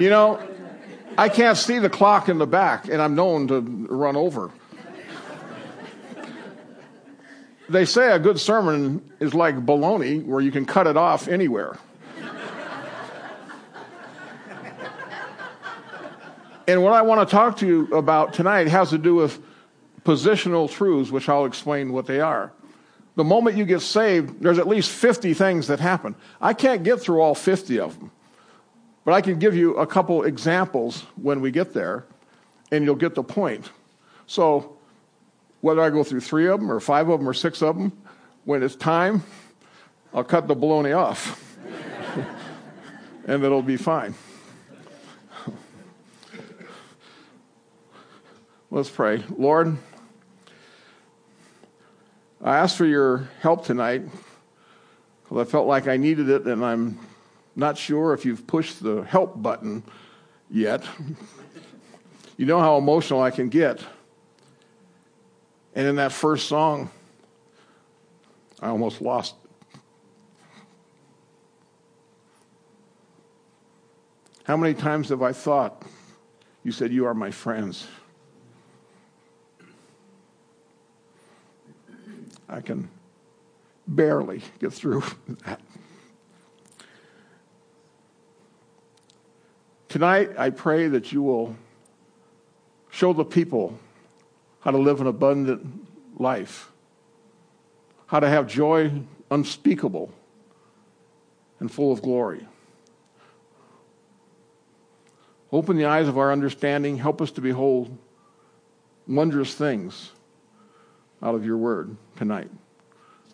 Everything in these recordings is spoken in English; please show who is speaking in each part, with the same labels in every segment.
Speaker 1: You know, I can't see the clock in the back, and I'm known to run over. They say a good sermon is like baloney, where you can cut it off anywhere. and what I want to talk to you about tonight has to do with positional truths, which I'll explain what they are. The moment you get saved, there's at least 50 things that happen. I can't get through all 50 of them, but I can give you a couple examples when we get there, and you'll get the point. So, whether I go through three of them, or five of them, or six of them, when it's time, I'll cut the baloney off, and it'll be fine. Let's pray. Lord, I asked for your help tonight because I felt like I needed it, and I'm not sure if you've pushed the help button yet. you know how emotional I can get. And in that first song, I almost lost How many times have I thought, you said, You are my friends? I can barely get through that. Tonight, I pray that you will show the people how to live an abundant life, how to have joy unspeakable and full of glory. Open the eyes of our understanding. Help us to behold wondrous things out of your word tonight.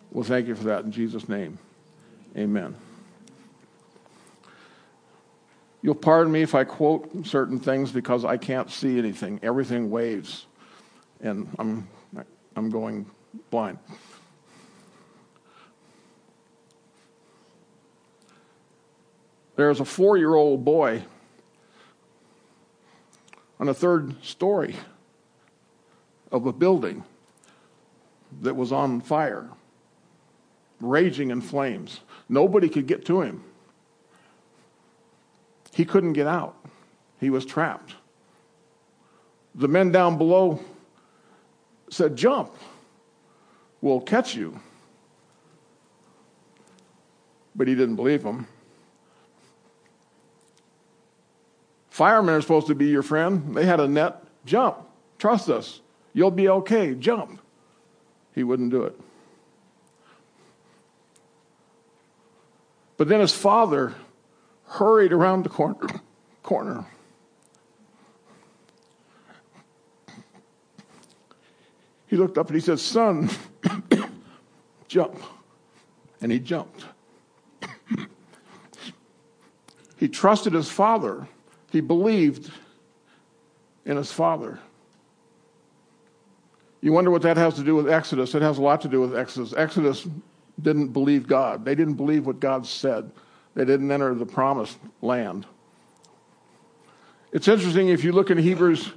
Speaker 1: Well, thank you for that in Jesus' name. Amen. You'll pardon me if I quote certain things because I can't see anything. Everything waves, and I'm, I'm going blind. There's a four year old boy on a third story of a building that was on fire, raging in flames. Nobody could get to him. He couldn't get out, he was trapped. The men down below said, Jump, we'll catch you. But he didn't believe them. Firemen are supposed to be your friend. They had a net. Jump. Trust us. You'll be okay. Jump. He wouldn't do it. But then his father hurried around the corner. corner. He looked up and he said, Son, jump. And he jumped. he trusted his father, he believed in his father. You wonder what that has to do with Exodus. It has a lot to do with Exodus. Exodus didn't believe God, they didn't believe what God said, they didn't enter the promised land. It's interesting if you look in Hebrews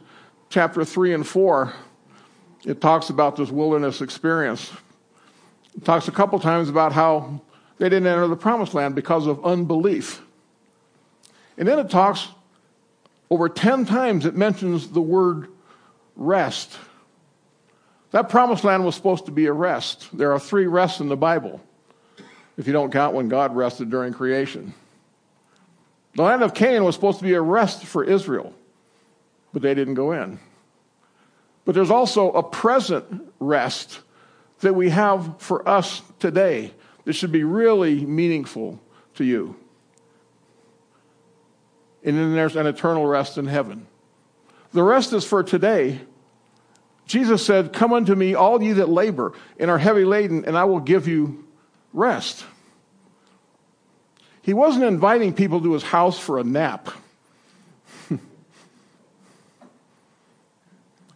Speaker 1: chapter 3 and 4, it talks about this wilderness experience. It talks a couple times about how they didn't enter the promised land because of unbelief. And then it talks over 10 times, it mentions the word rest. That promised land was supposed to be a rest. There are three rests in the Bible, if you don't count when God rested during creation. The land of Canaan was supposed to be a rest for Israel, but they didn't go in. But there's also a present rest that we have for us today that should be really meaningful to you. And then there's an eternal rest in heaven. The rest is for today, Jesus said, Come unto me, all ye that labor and are heavy laden, and I will give you rest. He wasn't inviting people to his house for a nap.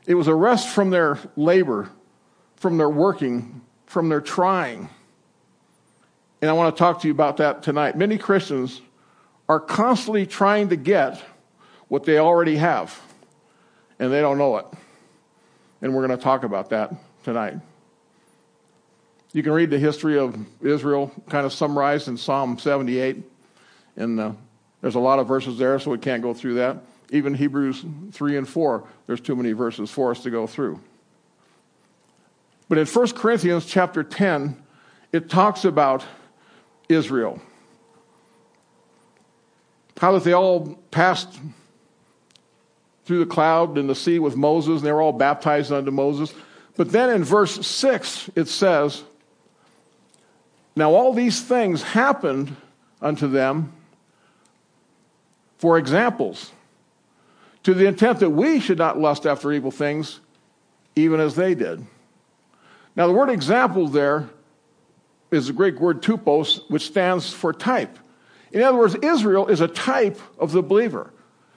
Speaker 1: it was a rest from their labor, from their working, from their trying. And I want to talk to you about that tonight. Many Christians are constantly trying to get what they already have, and they don't know it and we're going to talk about that tonight. You can read the history of Israel kind of summarized in Psalm 78 And the There's a lot of verses there, so we can't go through that. Even Hebrews 3 and 4, there's too many verses for us to go through. But in 1 Corinthians chapter 10, it talks about Israel. How that they all passed through the cloud and the sea with Moses, and they were all baptized unto Moses. But then in verse 6, it says, Now all these things happened unto them for examples, to the intent that we should not lust after evil things, even as they did. Now, the word example there is the Greek word tupos, which stands for type. In other words, Israel is a type of the believer.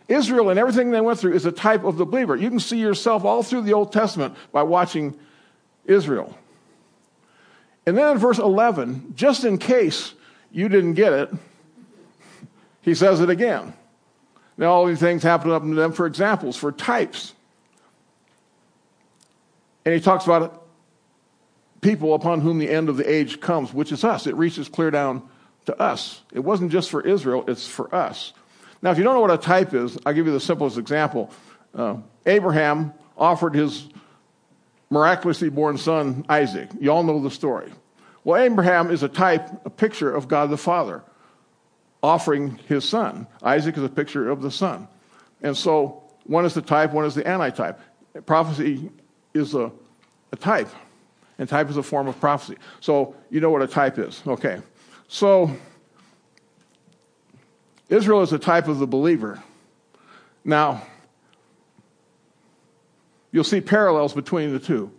Speaker 1: Israel and everything they went through is a type of the believer. You can see yourself all through the Old Testament by watching Israel. And then in verse 11, just in case you didn't get it, he says it again. Now, all these things happen up to them for examples, for types. And he talks about people upon whom the end of the age comes, which is us. It reaches clear down to us. It wasn't just for Israel, it's for us. Now, if you don't know what a type is, I'll give you the simplest example. Uh, Abraham offered his miraculously born son, Isaac. You all know the story. Well, Abraham is a type, a picture of God the Father offering his son. Isaac is a picture of the son. And so one is the type, one is the antitype. Prophecy is a, a type, and type is a form of prophecy. So you know what a type is. Okay. So Israel is a type of the believer. Now, you'll see parallels between the two.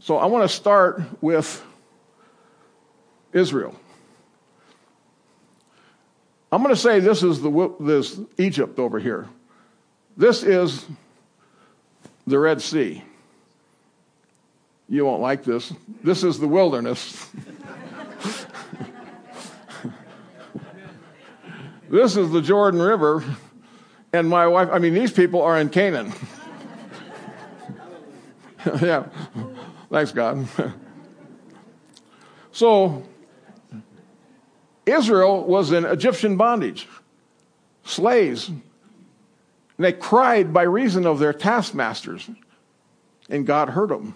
Speaker 1: So I want to start with Israel. I'm going to say this is the, this Egypt over here. This is the Red Sea. You won't like this. This is the wilderness. this is the Jordan River. And my wife, I mean, these people are in Canaan. yeah. Thanks, God. so Israel was in Egyptian bondage, slaves. And they cried by reason of their taskmasters. And God heard them,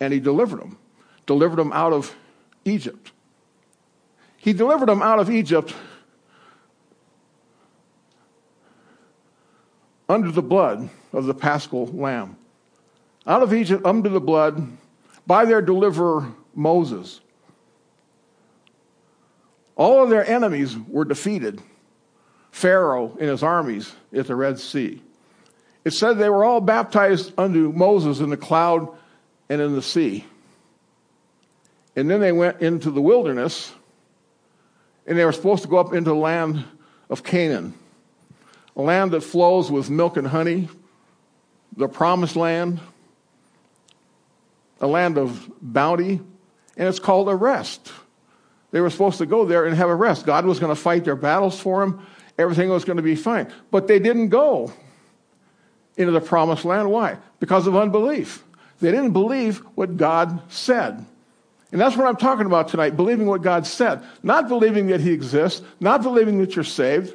Speaker 1: and He delivered them, delivered them out of Egypt. He delivered them out of Egypt under the blood of the paschal lamb. Out of Egypt under the blood by their deliverer Moses. All of their enemies were defeated. Pharaoh and his armies at the Red Sea. It said they were all baptized unto Moses in the cloud and in the sea. And then they went into the wilderness and they were supposed to go up into the land of Canaan, a land that flows with milk and honey, the promised land, a land of bounty, and it's called a rest. They were supposed to go there and have a rest. God was going to fight their battles for them. Everything was going to be fine. But they didn't go into the promised land. Why? Because of unbelief. They didn't believe what God said. And that's what I'm talking about tonight believing what God said. Not believing that He exists, not believing that you're saved,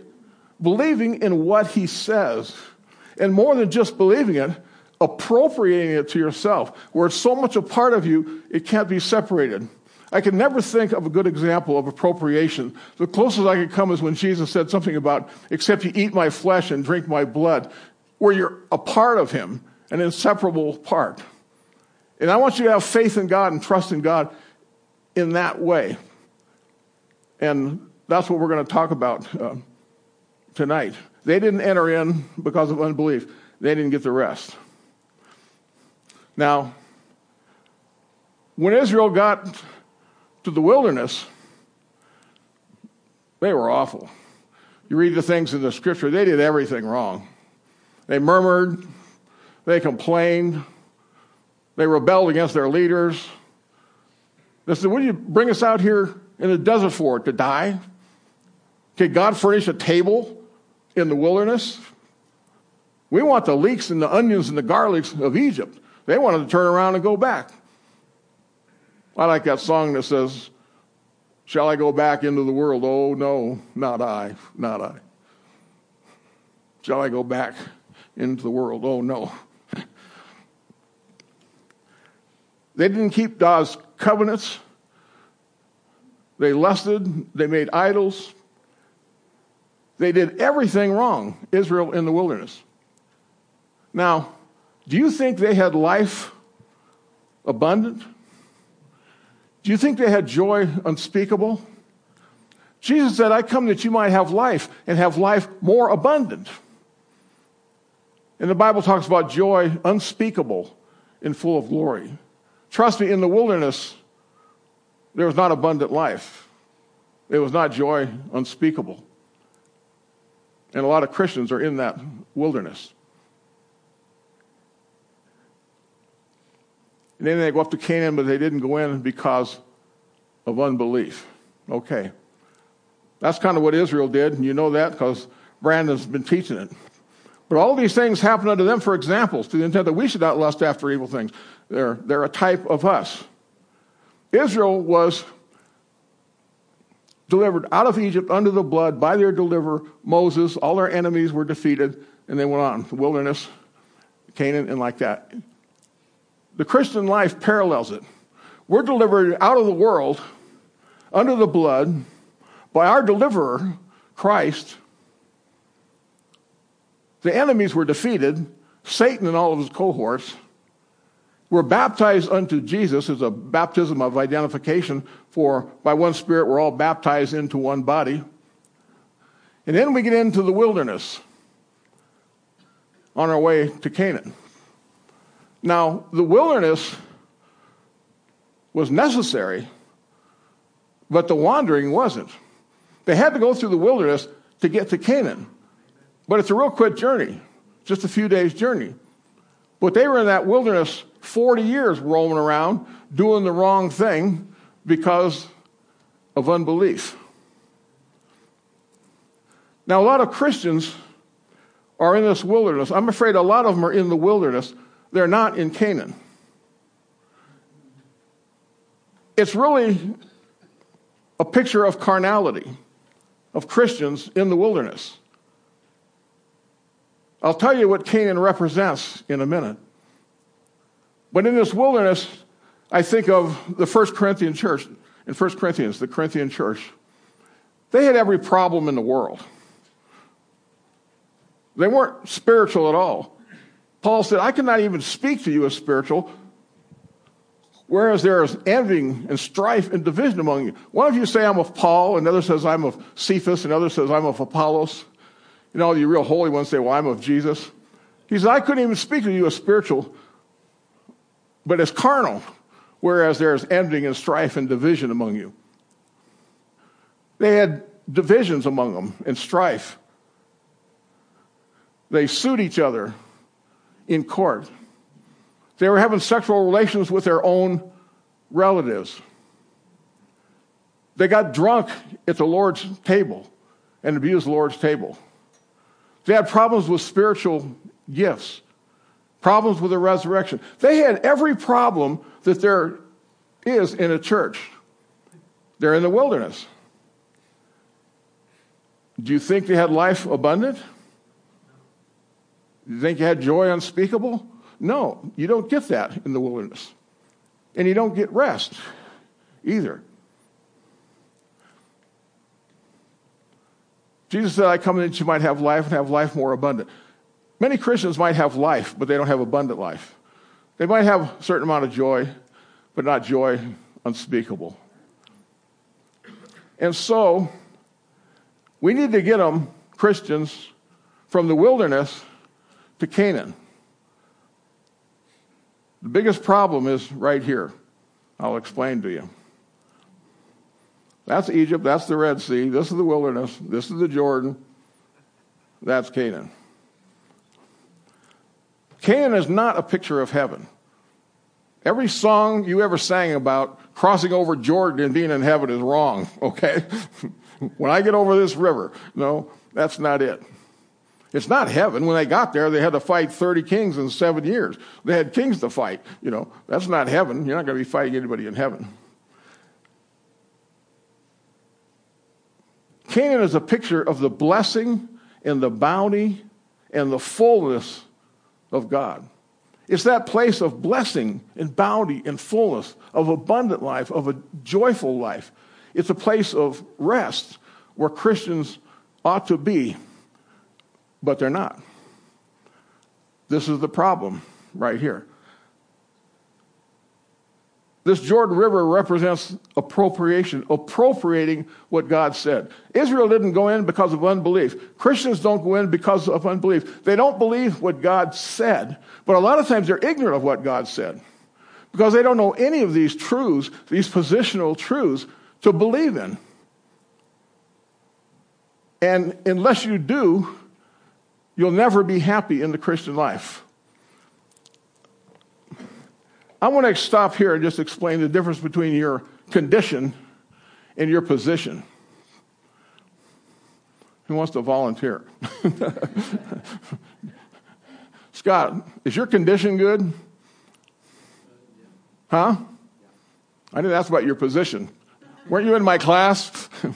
Speaker 1: believing in what He says. And more than just believing it, appropriating it to yourself, where it's so much a part of you, it can't be separated. I can never think of a good example of appropriation. The closest I could come is when Jesus said something about, except you eat my flesh and drink my blood, where you're a part of him, an inseparable part. And I want you to have faith in God and trust in God in that way. And that's what we're going to talk about uh, tonight. They didn't enter in because of unbelief, they didn't get the rest. Now, when Israel got to the wilderness, they were awful. You read the things in the scripture, they did everything wrong. They murmured, they complained, they rebelled against their leaders. They said, do you bring us out here in the desert for? it To die? Can God furnish a table in the wilderness? We want the leeks and the onions and the garlics of Egypt. They wanted to turn around and go back. I like that song that says, Shall I go back into the world? Oh, no, not I, not I. shall I go back into the world? Oh, no. They didn't keep God's covenants. They lusted. They made idols. They did everything wrong, Israel in the wilderness. Now, do you think they had life abundant? Do you think they had joy unspeakable? Jesus said, I come that you might have life and have life more abundant. And the Bible talks about joy unspeakable and full of glory. Trust me, in the wilderness, there was not abundant life. It was not joy unspeakable. And a lot of Christians are in that wilderness. And then they go up to Canaan, but they didn't go in because of unbelief. Okay. That's kind of what Israel did, and you know that because Brandon's been teaching it. But all these things happen unto them for examples, to the intent that we should not lust after evil things. They're, they're a type of us. Israel was delivered out of Egypt under the blood by their deliverer, Moses. All their enemies were defeated, and they went on the wilderness, Canaan, and like that. The Christian life parallels it. We're delivered out of the world under the blood by our deliverer, Christ the enemies were defeated, Satan and all of his cohorts were baptized unto Jesus as a baptism of identification for by one spirit we're all baptized into one body. And then we get into the wilderness on our way to Canaan. Now, the wilderness was necessary, but the wandering wasn't. They had to go through the wilderness to get to Canaan. But it's a real quick journey, just a few days' journey. But they were in that wilderness 40 years roaming around doing the wrong thing because of unbelief. Now, a lot of Christians are in this wilderness. I'm afraid a lot of them are in the wilderness. They're not in Canaan. It's really a picture of carnality, of Christians in the wilderness. I'll tell you what Canaan represents in a minute. But in this wilderness, I think of the First Corinthian church. In First Corinthians, the Corinthian church, they had every problem in the world. They weren't spiritual at all. Paul said, I cannot even speak to you as spiritual, whereas there is envying and strife and division among you. One of you say, I'm of Paul, another says, I'm of Cephas, another says, I'm of Apollos. You know, you real holy ones say, Well, I'm of Jesus. He said, I couldn't even speak to you as spiritual, but as carnal, whereas there's envying and strife and division among you. They had divisions among them and strife. They sued each other in court. They were having sexual relations with their own relatives. They got drunk at the Lord's table and abused the Lord's table. They had problems with spiritual gifts, problems with the resurrection. They had every problem that there is in a church. They're in the wilderness. Do you think they had life abundant? You think you had joy unspeakable? No, you don't get that in the wilderness. And you don't get rest either. Jesus said, I come that you might have life and have life more abundant. Many Christians might have life, but they don't have abundant life. They might have a certain amount of joy, but not joy unspeakable. And so, we need to get them, Christians, from the wilderness to Canaan. The biggest problem is right here. I'll explain to you. That's Egypt. That's the Red Sea. This is the wilderness. This is the Jordan. That's Canaan. Canaan is not a picture of heaven. Every song you ever sang about crossing over Jordan and being in heaven is wrong, okay? when I get over this river, no, that's not it. It's not heaven. When they got there, they had to fight 30 kings in seven years. They had kings to fight. You know, that's not heaven. You're not going to be fighting anybody in heaven. Canaan is a picture of the blessing and the bounty and the fullness of God. It's that place of blessing and bounty and fullness, of abundant life, of a joyful life. It's a place of rest where Christians ought to be, but they're not. This is the problem right here. This Jordan River represents appropriation, appropriating what God said. Israel didn't go in because of unbelief. Christians don't go in because of unbelief. They don't believe what God said, but a lot of times they're ignorant of what God said because they don't know any of these truths, these positional truths, to believe in. And unless you do, you'll never be happy in the Christian life. I want to stop here and just explain the difference between your condition and your position. Who wants to volunteer? Scott, is your condition good? Huh? I didn't ask about your position. Weren't you in my class?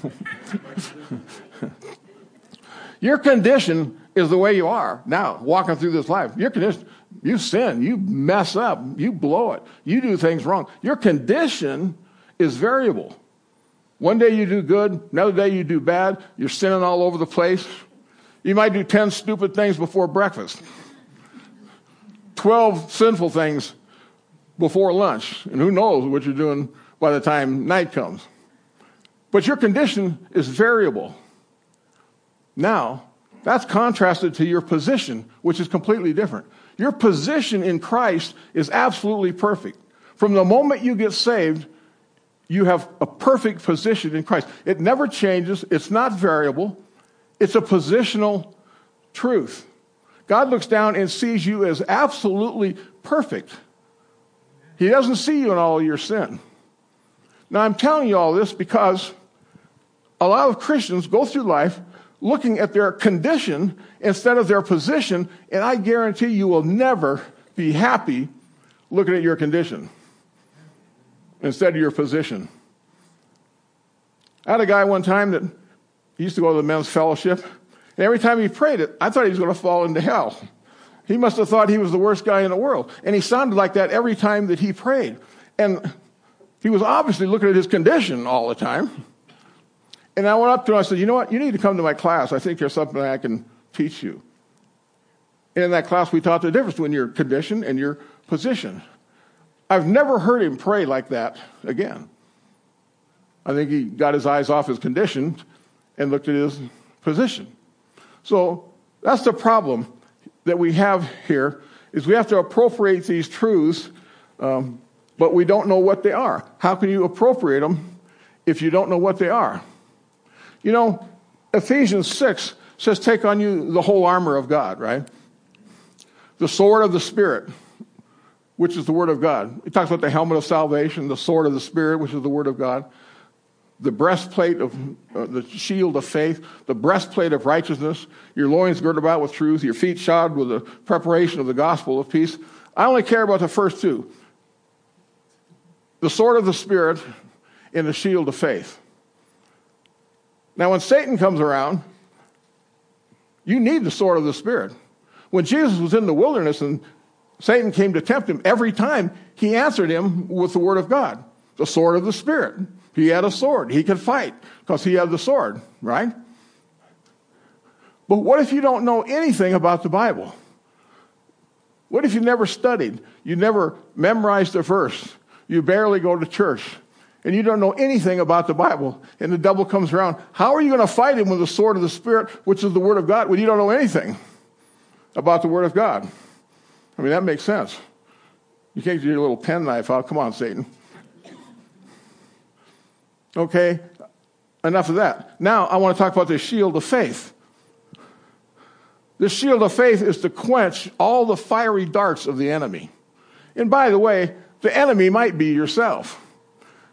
Speaker 1: your condition is the way you are now, walking through this life. Your condition, you sin, you mess up, you blow it, you do things wrong. Your condition is variable. One day you do good, another day you do bad, you're sinning all over the place. You might do 10 stupid things before breakfast, 12 sinful things before lunch, and who knows what you're doing by the time night comes. But your condition is variable. Now, that's contrasted to your position, which is completely different. Your position in Christ is absolutely perfect. From the moment you get saved, you have a perfect position in Christ. It never changes, it's not variable, it's a positional truth. God looks down and sees you as absolutely perfect. He doesn't see you in all your sin. Now, I'm telling you all this because a lot of Christians go through life looking at their condition instead of their position, and I guarantee you will never be happy looking at your condition instead of your position. I had a guy one time that he used to go to the men's fellowship, and every time he prayed it, I thought he was going to fall into hell. He must have thought he was the worst guy in the world. And he sounded like that every time that he prayed. And he was obviously looking at his condition all the time. And I went up to him, I said, You know what? You need to come to my class. I think there's something I can teach you. And in that class, we taught the difference between your condition and your position. I've never heard him pray like that again. I think he got his eyes off his condition and looked at his position. So that's the problem that we have here is we have to appropriate these truths, um, but we don't know what they are. How can you appropriate them if you don't know what they are? You know, Ephesians 6 says, Take on you the whole armor of God, right? The sword of the Spirit, which is the Word of God. It talks about the helmet of salvation, the sword of the Spirit, which is the Word of God, the breastplate of uh, the shield of faith, the breastplate of righteousness, your loins girded about with truth, your feet shod with the preparation of the gospel of peace. I only care about the first two the sword of the Spirit and the shield of faith. Now, when Satan comes around, you need the sword of the Spirit. When Jesus was in the wilderness and Satan came to tempt him, every time he answered him with the word of God, the sword of the Spirit. He had a sword. He could fight because he had the sword, right? But what if you don't know anything about the Bible? What if you never studied? You never memorized a verse? You barely go to church? And you don't know anything about the Bible, and the devil comes around, how are you going to fight him with the sword of the Spirit, which is the Word of God, when you don't know anything about the Word of God? I mean, that makes sense. You can't get your little penknife out. Come on, Satan. Okay, enough of that. Now, I want to talk about the shield of faith. The shield of faith is to quench all the fiery darts of the enemy. And by the way, the enemy might be yourself.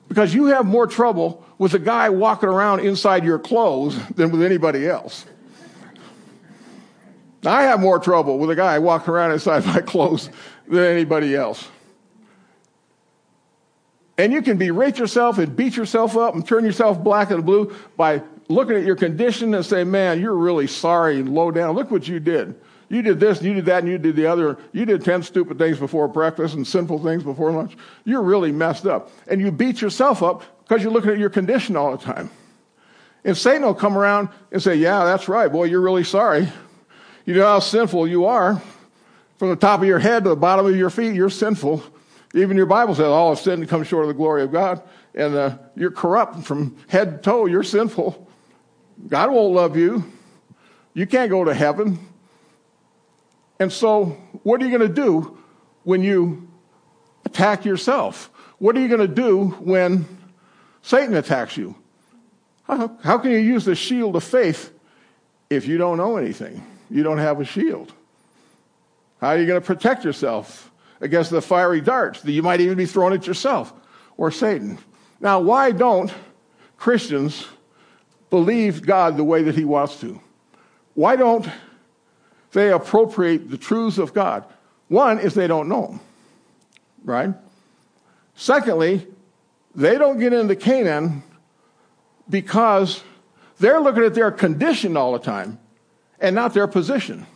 Speaker 1: Because you have more trouble with a guy walking around inside your clothes than with anybody else. I have more trouble with a guy walking around inside my clothes than anybody else. And you can berate yourself and beat yourself up and turn yourself black and blue by looking at your condition and say, man, you're really sorry and low down. Look what you did. You did this, and you did that, and you did the other. You did 10 stupid things before breakfast and sinful things before lunch. You're really messed up. And you beat yourself up because you're looking at your condition all the time. And Satan will come around and say, Yeah, that's right. Boy, you're really sorry. You know how sinful you are. From the top of your head to the bottom of your feet, you're sinful. Even your Bible says all of sin comes short of the glory of God. And uh, you're corrupt from head to toe. You're sinful. God won't love you. You can't go to heaven. And so, what are you going to do when you attack yourself? What are you going to do when Satan attacks you? How, how can you use the shield of faith if you don't know anything? You don't have a shield. How are you going to protect yourself against the fiery darts that you might even be throwing at yourself or Satan? Now, why don't Christians believe God the way that He wants to? Why don't they appropriate the truths of God? One is they don't know them, right? Secondly, they don't get into Canaan because they're looking at their condition all the time and not their position.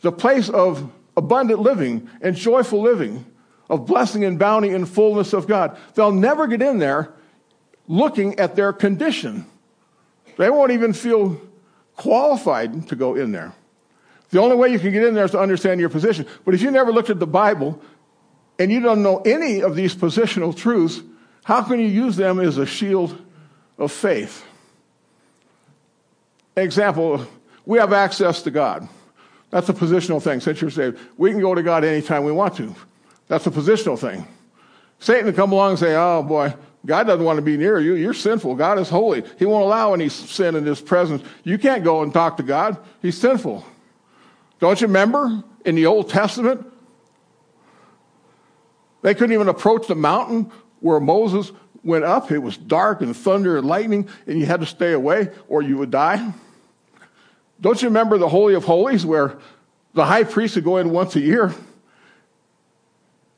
Speaker 1: The place of abundant living and joyful living, of blessing and bounty and fullness of God. They'll never get in there looking at their condition. They won't even feel qualified to go in there. The only way you can get in there is to understand your position. But if you never looked at the Bible and you don't know any of these positional truths, how can you use them as a shield of faith? Example, we have access to God. That's a positional thing. Since you're saved, we can go to God anytime we want to. That's a positional thing. Satan come along and say, Oh boy, God doesn't want to be near you. You're sinful. God is holy. He won't allow any sin in his presence. You can't go and talk to God. He's sinful. Don't you remember in the Old Testament? They couldn't even approach the mountain where Moses went up. It was dark and thunder and lightning, and you had to stay away or you would die. Don't you remember the Holy of Holies where the high priest would go in once a year,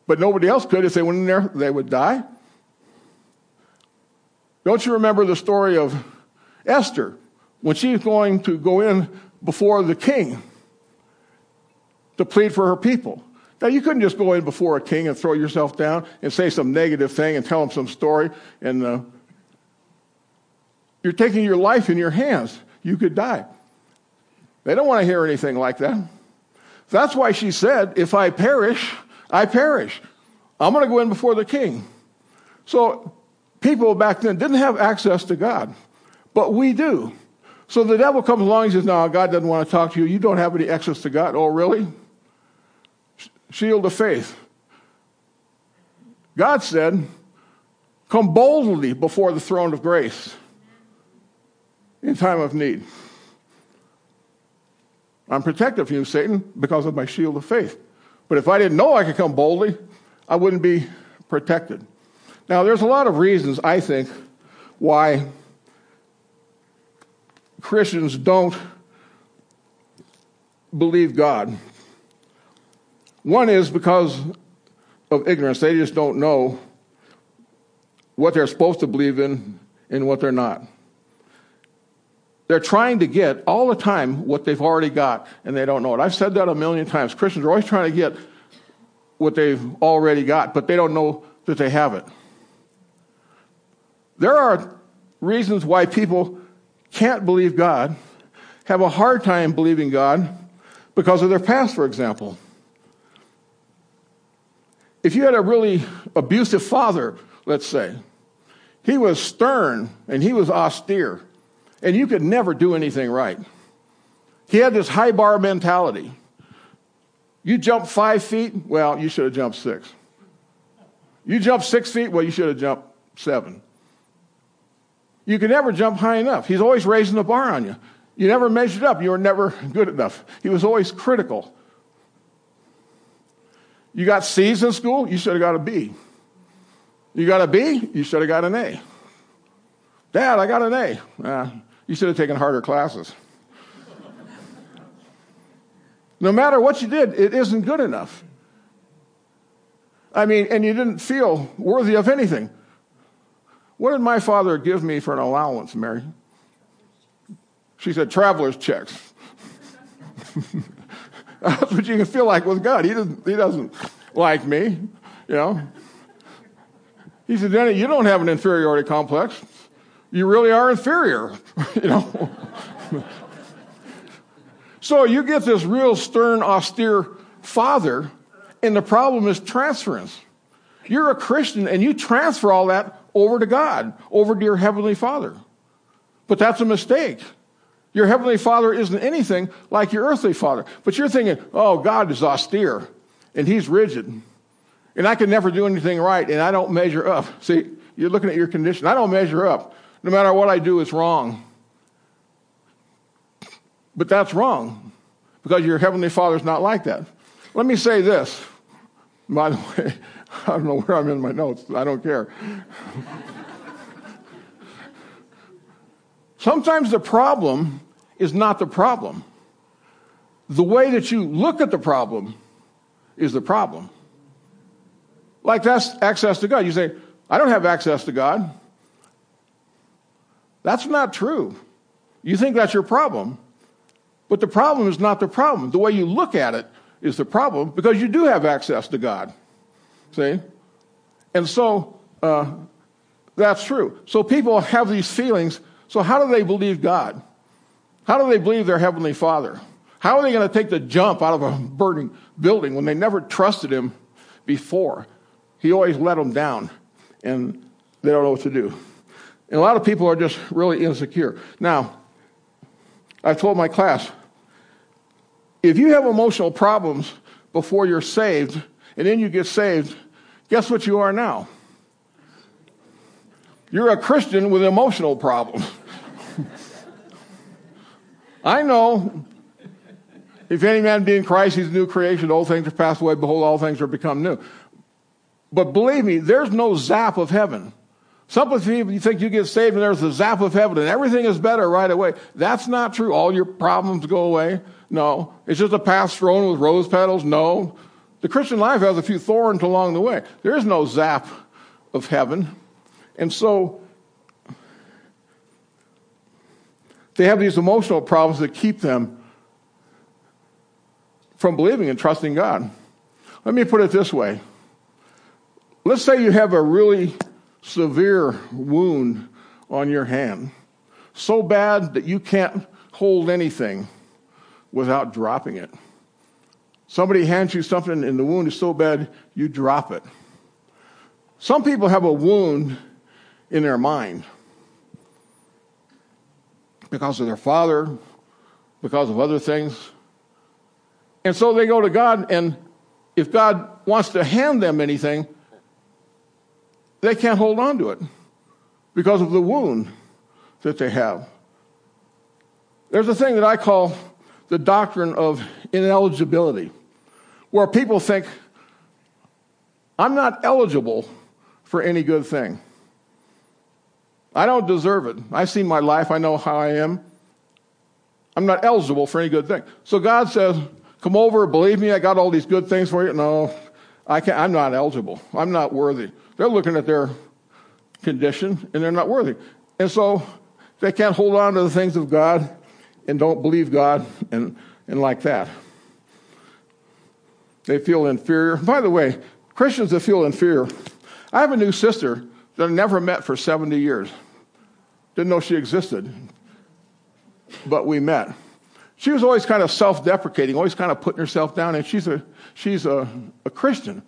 Speaker 1: but nobody else could? If they went in there, they would die. Don't you remember the story of Esther when she's going to go in before the king to plead for her people? Now, you couldn't just go in before a king and throw yourself down and say some negative thing and tell him some story. And uh, you're taking your life in your hands. You could die. They don't want to hear anything like that. That's why she said, If I perish, I perish. I'm going to go in before the king. So people back then didn't have access to God, but we do. So the devil comes along and says, No, God doesn't want to talk to you. You don't have any access to God. Oh, really? Shield of faith. God said, Come boldly before the throne of grace in time of need. I'm protected from you, Satan, because of my shield of faith. But if I didn't know I could come boldly, I wouldn't be protected. Now, there's a lot of reasons, I think, why Christians don't believe God. One is because of ignorance. They just don't know what they're supposed to believe in and what they're not. They're trying to get all the time what they've already got, and they don't know it. I've said that a million times. Christians are always trying to get what they've already got, but they don't know that they have it. There are reasons why people can't believe God, have a hard time believing God because of their past, for example. If you had a really abusive father, let's say, he was stern and he was austere, and you could never do anything right. He had this high bar mentality. You jump five feet, well, you should have jumped six. You jump six feet, well, you should have jumped seven. You can never jump high enough. He's always raising the bar on you. You never measured up. You were never good enough. He was always critical. You got C's in school, you should have got a B. You got a B, you should have got an A. Dad, I got an A. Uh, you should have taken harder classes. no matter what you did, it isn't good enough. I mean, and you didn't feel worthy of anything. What did my father give me for an allowance, Mary? She said, traveler's checks. That's what you can feel like with God. He doesn't, he doesn't like me, you know. He said, Denny, you don't have an inferiority complex. You really are inferior, you know. so you get this real stern, austere father, and the problem is transference. You're a Christian and you transfer all that over to God, over to your Heavenly Father. But that's a mistake. Your Heavenly Father isn't anything like your earthly Father. But you're thinking, oh, God is austere and He's rigid. And I can never do anything right and I don't measure up. See, you're looking at your condition. I don't measure up. No matter what I do, it's wrong. But that's wrong because your Heavenly Father's not like that. Let me say this. By the way, I don't know where I'm in my notes. I don't care. Sometimes the problem is not the problem. The way that you look at the problem is the problem. Like that's access to God. You say, I don't have access to God. That's not true. You think that's your problem. But the problem is not the problem. The way you look at it is the problem because you do have access to God. See? And so uh, that's true. So people have these feelings. So, how do they believe God? How do they believe their Heavenly Father? How are they going to take the jump out of a burning building when they never trusted Him before? He always let them down, and they don't know what to do. And a lot of people are just really insecure. Now, I told my class if you have emotional problems before you're saved, and then you get saved, guess what you are now? You're a Christian with emotional problems. I know if any man be in Christ, he's a new creation. Old things are passed away. Behold, all things are become new. But believe me, there's no zap of heaven. Some of you think you get saved and there's a zap of heaven and everything is better right away. That's not true. All your problems go away. No. It's just a path strewn with rose petals. No. The Christian life has a few thorns along the way. There is no zap of heaven. And so they have these emotional problems that keep them from believing and trusting God. Let me put it this way. Let's say you have a really severe wound on your hand, so bad that you can't hold anything without dropping it. Somebody hands you something and the wound is so bad, you drop it. Some people have a wound in their mind because of their father, because of other things. And so they go to God, and if God wants to hand them anything, they can't hold on to it because of the wound that they have. There's a thing that I call the doctrine of ineligibility where people think, I'm not eligible for any good thing. I don't deserve it. I've seen my life, I know how I am. I'm not eligible for any good thing. So God says, Come over, believe me, I got all these good things for you. No, I can't, I'm not eligible. I'm not worthy. They're looking at their condition and they're not worthy. And so they can't hold on to the things of God and don't believe God and, and like that. They feel inferior. By the way, Christians that feel inferior, I have a new sister that I never met for 70 years. Didn't know she existed, but we met. She was always kind of self deprecating, always kind of putting herself down, and she's a, she's a, a Christian.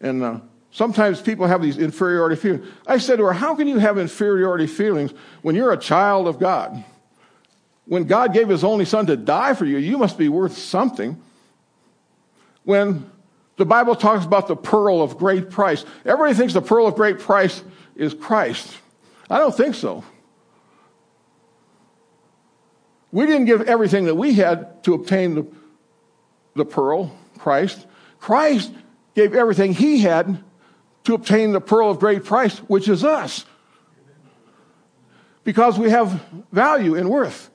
Speaker 1: And uh, sometimes people have these inferiority feelings. I said to her, How can you have inferiority feelings when you're a child of God? When God gave his only son to die for you, you must be worth something when the Bible talks about the pearl of great price. Everybody thinks the pearl of great price is Christ. I don't think so. We didn't give everything that we had to obtain the, the pearl, Christ. Christ gave everything he had to obtain the pearl of great price, which is us. Because we have value and worth.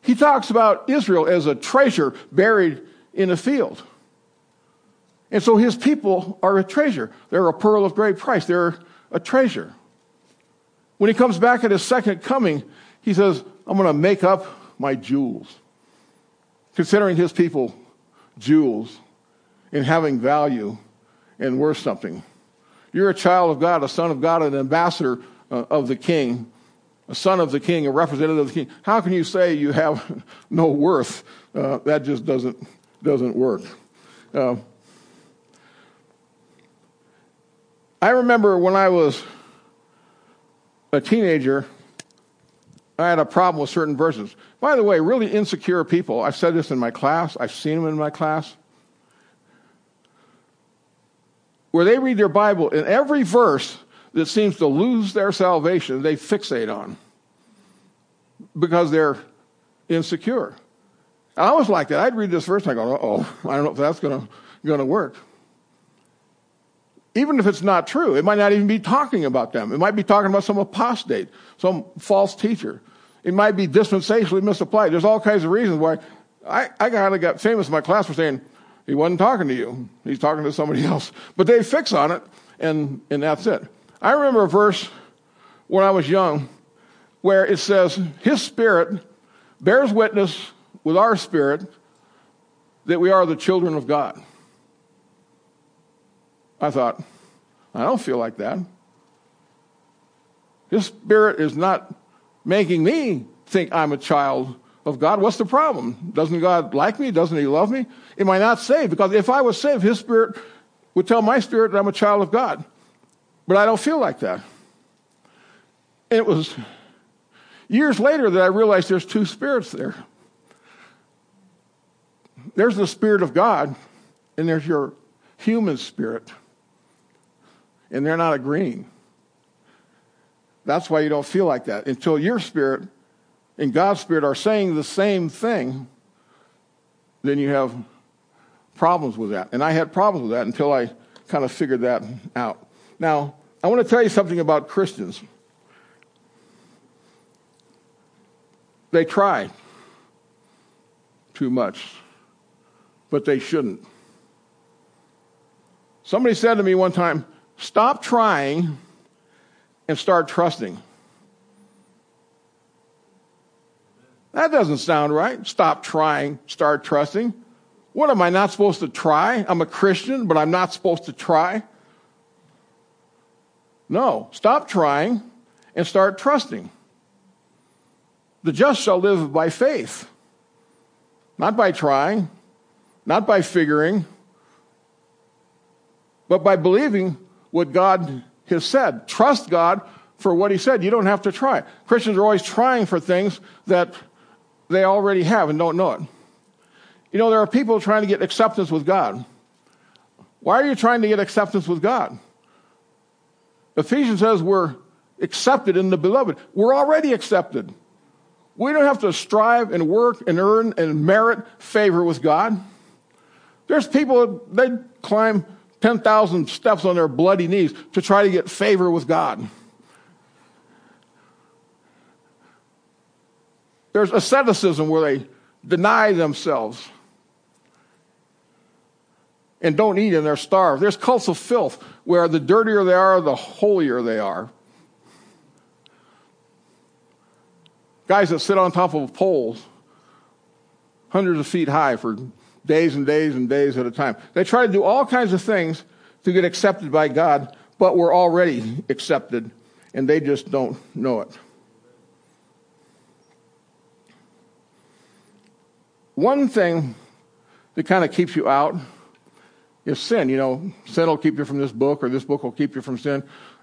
Speaker 1: He talks about Israel as a treasure buried in a field. And so his people are a treasure. They're a pearl of great price. They're a treasure. When he comes back at his second coming, he says, I'm going to make up my jewels. considering his people jewels and having value and worth something. You're a child of God, a son of God, an ambassador uh, of the king, a son of the king, a representative of the king. How can you say you have no worth? Uh, that just doesn't, doesn't work. Uh, I remember when I was a teenager, I had a problem with certain verses. By the way, really insecure people, I've said this in my class, I've seen them in my class, where they read their Bible, and every verse that seems to lose their salvation, they fixate on because they're insecure. I was like that. I'd read this verse and I go, oh, I don't know if that's going to work. Even if it's not true, it might not even be talking about them. It might be talking about some apostate, some false teacher. It might be dispensationally misapplied. There's all kinds of reasons why. I, I kind of got famous in my class for saying, he wasn't talking to you. He's talking to somebody else. But they fix on it, and, and that's it. I remember a verse when I was young where it says, His Spirit bears witness with our spirit that we are the children of God. I thought, I don't feel like that. His Spirit is not making me think I'm a child of God. What's the problem? Doesn't God like me? Doesn't He love me? Am I not saved? Because if I was saved, His Spirit would tell my spirit that I'm a child of God. But I don't feel like that. It was years later that I realized there's two spirits there. There's the Spirit of God, and there's your human spirit. And they're not agreeing. That's why you don't feel like that until your spirit and God's spirit are saying the same thing, then you have problems with that. And I had problems with that until I kind of figured that out. Now, I want to tell you something about Christians. They try too much, but they shouldn't. Somebody said to me one time, stop trying and start trusting. That doesn't sound right. Stop trying, start trusting. What am I not supposed to try? I'm a Christian, but I'm not supposed to try. No, stop trying and start trusting. The just shall live by faith, not by trying, not by figuring, but by believing what God has said. Trust God for what He said. You don't have to try. Christians are always trying for things that they already have and don't know it. You know, there are people trying to get acceptance with God. Why are you trying to get acceptance with God? Ephesians says we're accepted in the beloved. We're already accepted. We don't have to strive and work and earn and merit favor with God. There's people, they climb 10,000 steps on their bloody knees to try to get favor with God. There's asceticism where they deny themselves and don't eat and they're starved. There's cults of filth where the dirtier they are, the holier they are. Guys that sit on top of poles, hundreds of feet high for days and days and days at a time. They try to do all kinds of things to get accepted by God, but we're already accepted and they just don't know it. One thing that kind of keeps you out is sin. You know, sin will keep you from this book, or this book will keep you from sin.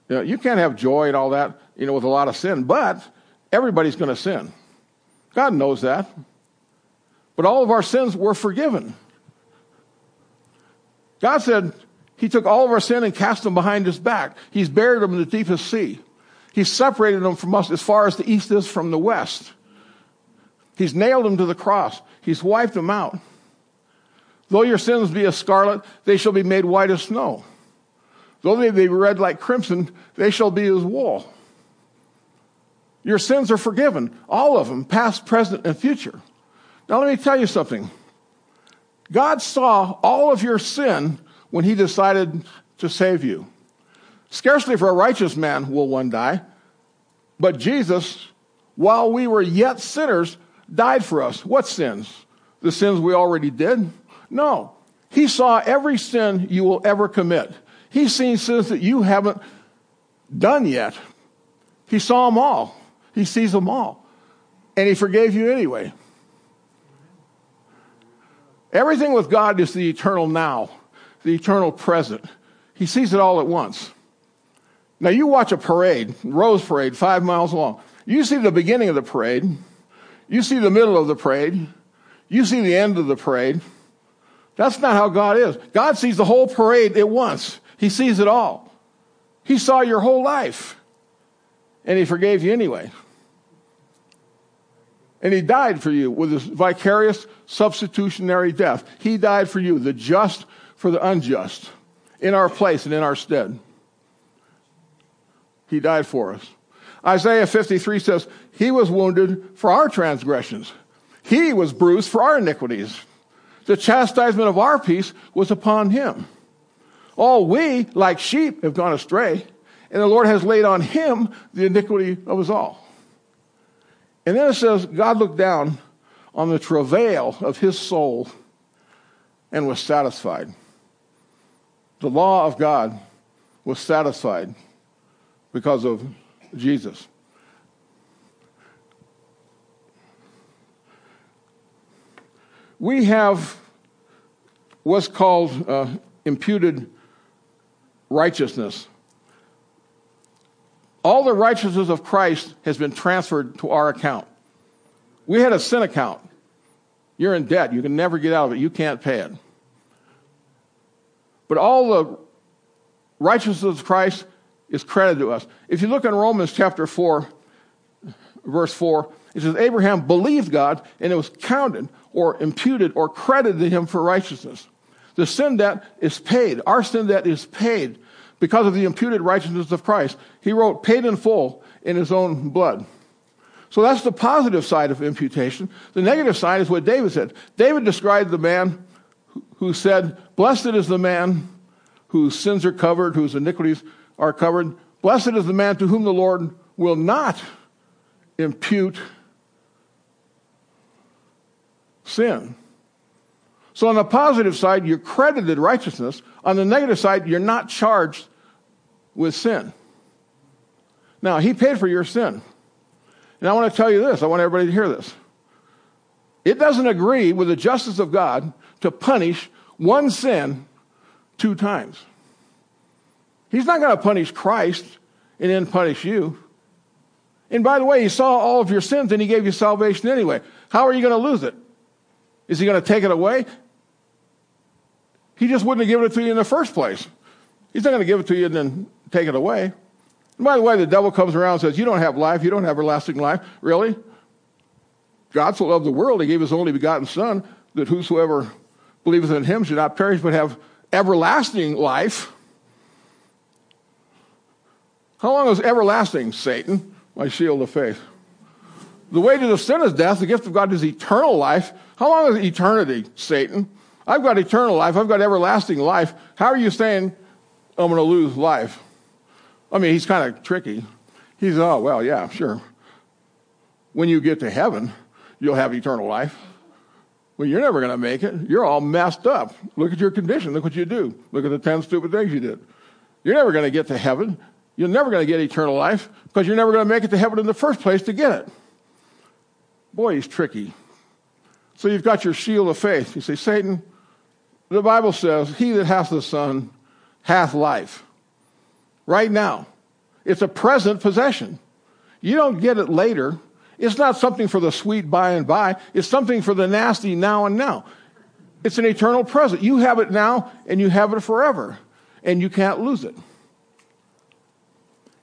Speaker 1: You, know, you can't have joy and all that, you know, with a lot of sin, but everybody's going to sin. God knows that. But all of our sins were forgiven. God said He took all of our sin and cast them behind His back. He's buried them in the deepest sea. He separated them from us as far as the east is from the west. He's nailed them to the cross. He's wiped them out. Though your sins be as scarlet, they shall be made white as snow. Though they be red like crimson, they shall be as wool. Your sins are forgiven, all of them, past, present, and future. Now, let me tell you something. God saw all of your sin when He decided to save you. Scarcely for a righteous man will one die, but Jesus, while we were yet sinners, died for us. What sins? the sins we already did? No. He saw every sin you will ever commit. He's seen sins that you haven't done yet. He saw them all. He sees them all. And he forgave you anyway. Everything with God is the eternal now, the eternal present. He sees it all at once. Now, you watch a parade, Rose Parade, five miles long. You see the beginning of the parade, you see the middle of the parade, you see the end of the parade. That's not how God is. God sees the whole parade at once, He sees it all. He saw your whole life, and He forgave you anyway. And He died for you with His vicarious substitutionary death. He died for you, the just for the unjust, in our place and in our stead. He died for us. Isaiah 53 says, He was wounded for our transgressions. He was bruised for our iniquities. The chastisement of our peace was upon him. All we, like sheep, have gone astray, and the Lord has laid on him the iniquity of us all. And then it says, God looked down on the travail of his soul and was satisfied. The law of God was satisfied because of Jesus. We have what's called uh, imputed righteousness. All the righteousness of Christ has been transferred to our account. We had a sin account. You're in debt. You can never get out of it. You can't pay it. But all the righteousness of Christ is credited to us. If you look in Romans chapter 4, verse 4, it says, Abraham believed God and it was counted or imputed or credited to him for righteousness. The sin debt is paid. Our sin debt is paid because of the imputed righteousness of Christ. He wrote, paid in full in his own blood. So that's the positive side of imputation. The negative side is what David said. David described the man who said, Blessed is the man whose sins are covered, whose iniquities are covered. Blessed is the man to whom the Lord will not impute sin. So, on the positive side, you're credited righteousness. On the negative side, you're not charged with sin. Now, he paid for your sin. And I want to tell you this I want everybody to hear this. It doesn't agree with the justice of God to punish one sin two times. He's not going to punish Christ and then punish you. And by the way, he saw all of your sins and he gave you salvation anyway. How are you going to lose it? Is he going to take it away? He just wouldn't have given it to you in the first place. He's not going to give it to you and then take it away. And by the way, the devil comes around and says, You don't have life. You don't have everlasting life. Really? God so loved the world, he gave his only begotten Son, that whosoever believeth in him should not perish but have everlasting life. How long is everlasting, Satan? My shield of faith. The wages of sin is death. The gift of God is eternal life. How long is eternity, Satan? I've got eternal life. I've got everlasting life. How are you saying I'm going to lose life? I mean, he's kind of tricky. He's, oh, well, yeah, sure. When you get to heaven, you'll have eternal life. Well, you're never going to make it. You're all messed up. Look at your condition. Look what you do. Look at the 10 stupid things you did. You're never going to get to heaven. You're never going to get eternal life because you're never going to make it to heaven in the first place to get it. Boy, he's tricky. So you've got your shield of faith. You say, Satan, the Bible says, He that hath the Son hath life. Right now. It's a present possession. You don't get it later. It's not something for the sweet by and by. It's something for the nasty now and now. It's an eternal present. You have it now and you have it forever. And you can't lose it.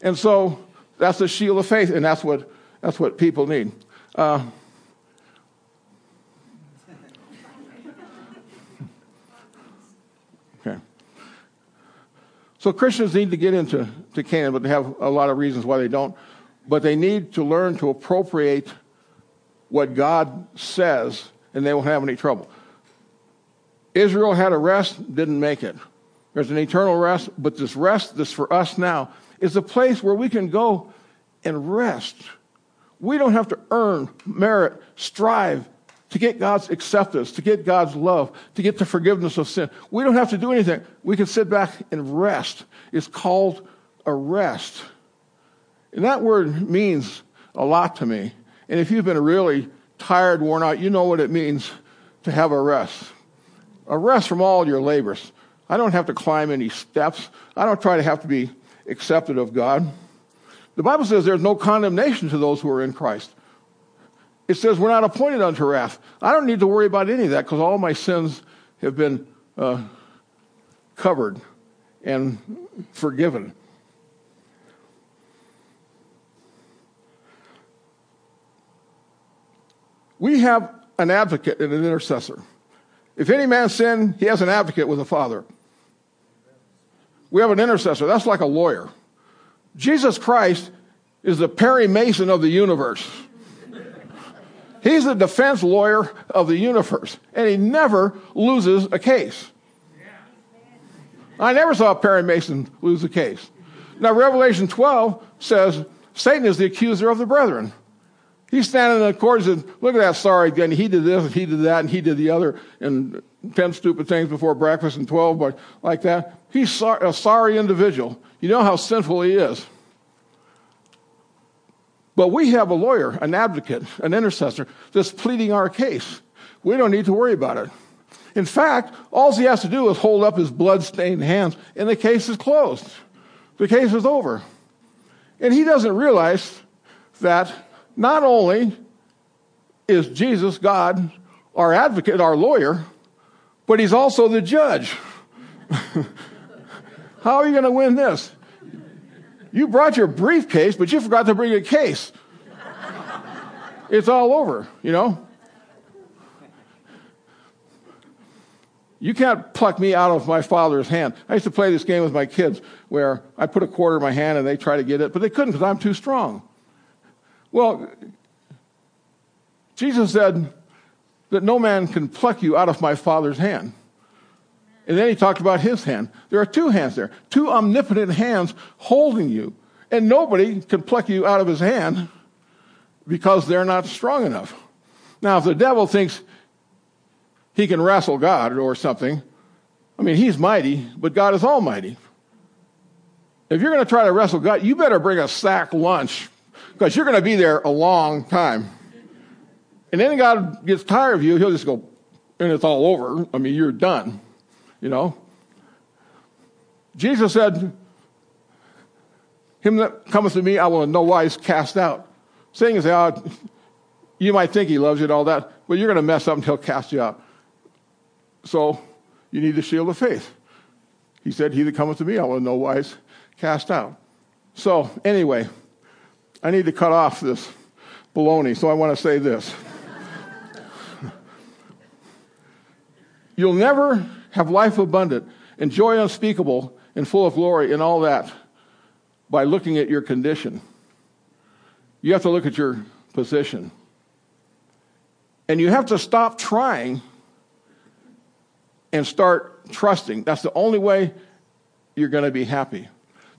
Speaker 1: And so that's the shield of faith, and that's what, that's what people need. Uh, So Christians need to get into to Canaan, but they have a lot of reasons why they don't. But they need to learn to appropriate what God says, and they won't have any trouble. Israel had a rest, didn't make it. There's an eternal rest, but this rest, this for us now, is a place where we can go and rest. We don't have to earn, merit, strive to get God's acceptance, to get God's love, to get the forgiveness of sin. We don't have to do anything. We can sit back and rest. It's called a rest. And that word means a lot to me. And if you've been really tired, worn out, you know what it means to have a rest. A rest from all your labors. I don't have to climb any steps. I don't try to have to be accepted of God. The Bible says there's no condemnation to those who are in Christ. It says we're not appointed unto wrath. I don't need to worry about any of that because all my sins have been uh, covered and forgiven. We have an advocate and an intercessor. If any man sin, he has an advocate with the Father. We have an intercessor. That's like a lawyer. Jesus Christ is the Perry Mason of the universe. He's the defense lawyer of the universe, and he never loses a case. I never saw Perry Mason lose a case. Now, Revelation 12 says Satan is the accuser of the brethren. He's standing in the court and says, Look at that sorry again. He did this, and he did that, and he did the other, and 10 stupid things before breakfast and 12 like that. He's a sorry individual. You know how sinful he is. But we have a lawyer, an advocate, an intercessor that's pleading our case. We don't need to worry about it. In fact, all he has to do is hold up his blood-stained hands, and the case is closed. The case is over. And he doesn't realize that not only is Jesus, God, our advocate, our lawyer, but he's also the judge. How are you going to win this? You brought your briefcase, but you forgot to bring a case. It's all over, you know? You can't pluck me out of my father's hand. I used to play this game with my kids where I put a quarter in my hand and they try to get it, but they couldn't because I'm too strong. Well, Jesus said that no man can pluck you out of my Father's hand. And then he talked about his hand. There are two hands there, two omnipotent hands holding you. And nobody can pluck you out of his hand because they're not strong enough. Now, if the devil thinks he can wrestle God or something, I mean, he's mighty, but God is almighty. If you're going to try to wrestle God, you better bring a sack lunch because you're going to be there a long time. And then God gets tired of you, he'll just go, and it's all over. I mean, you're done, you know. Jesus said, Him that cometh to me, I will in no wise cast out. Saying is, oh, you might think he loves you and all that, but you're going to mess up and he'll cast you out. So you need the shield of faith. He said, He that cometh to me, I will in no wise cast out. So, anyway. I need to cut off this baloney, so I want to say this. You'll never have life abundant and joy unspeakable and full of glory and all that by looking at your condition. You have to look at your position. And you have to stop trying and start trusting. That's the only way you're going to be happy.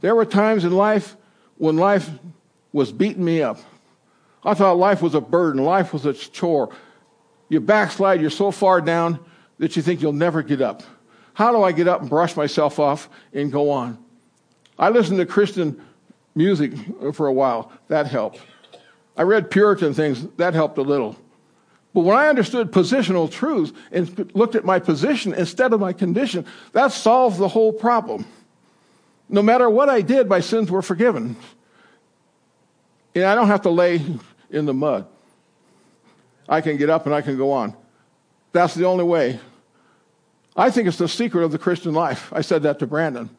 Speaker 1: There were times in life when life was beating me up. I thought life was a burden, life was a chore. You backslide, you're so far down that you think you'll never get up. How do I get up and brush myself off and go on? I listened to Christian music for a while. That helped. I read Puritan things. That helped a little. But when I understood positional truths and looked at my position instead of my condition, that solved the whole problem. No matter what I did, my sins were forgiven. And I don't have to lay in the mud. I can get up and I can go on. That's the only way. I think it's the secret of the Christian life. I said that to Brandon.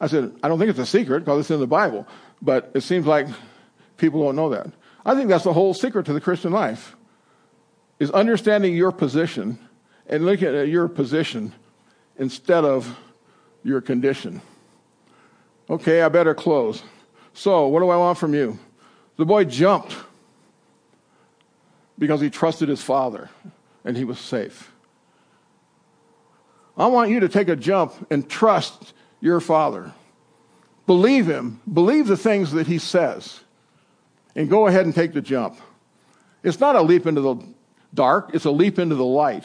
Speaker 1: I said, I don't think it's a secret because it's in the Bible, but it seems like people don't know that. I think that's the whole secret to the Christian life is understanding your position and looking at your position instead of your condition. Okay, I better close. So, what do I want from you? The boy jumped because he trusted his father and he was safe. I want you to take a jump and trust your father. Believe him, believe the things that he says, and go ahead and take the jump. It's not a leap into the dark, it's a leap into the light.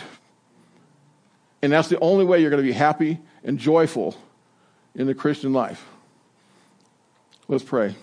Speaker 1: And that's the only way you're going to be happy and joyful in the Christian life. Let's pray.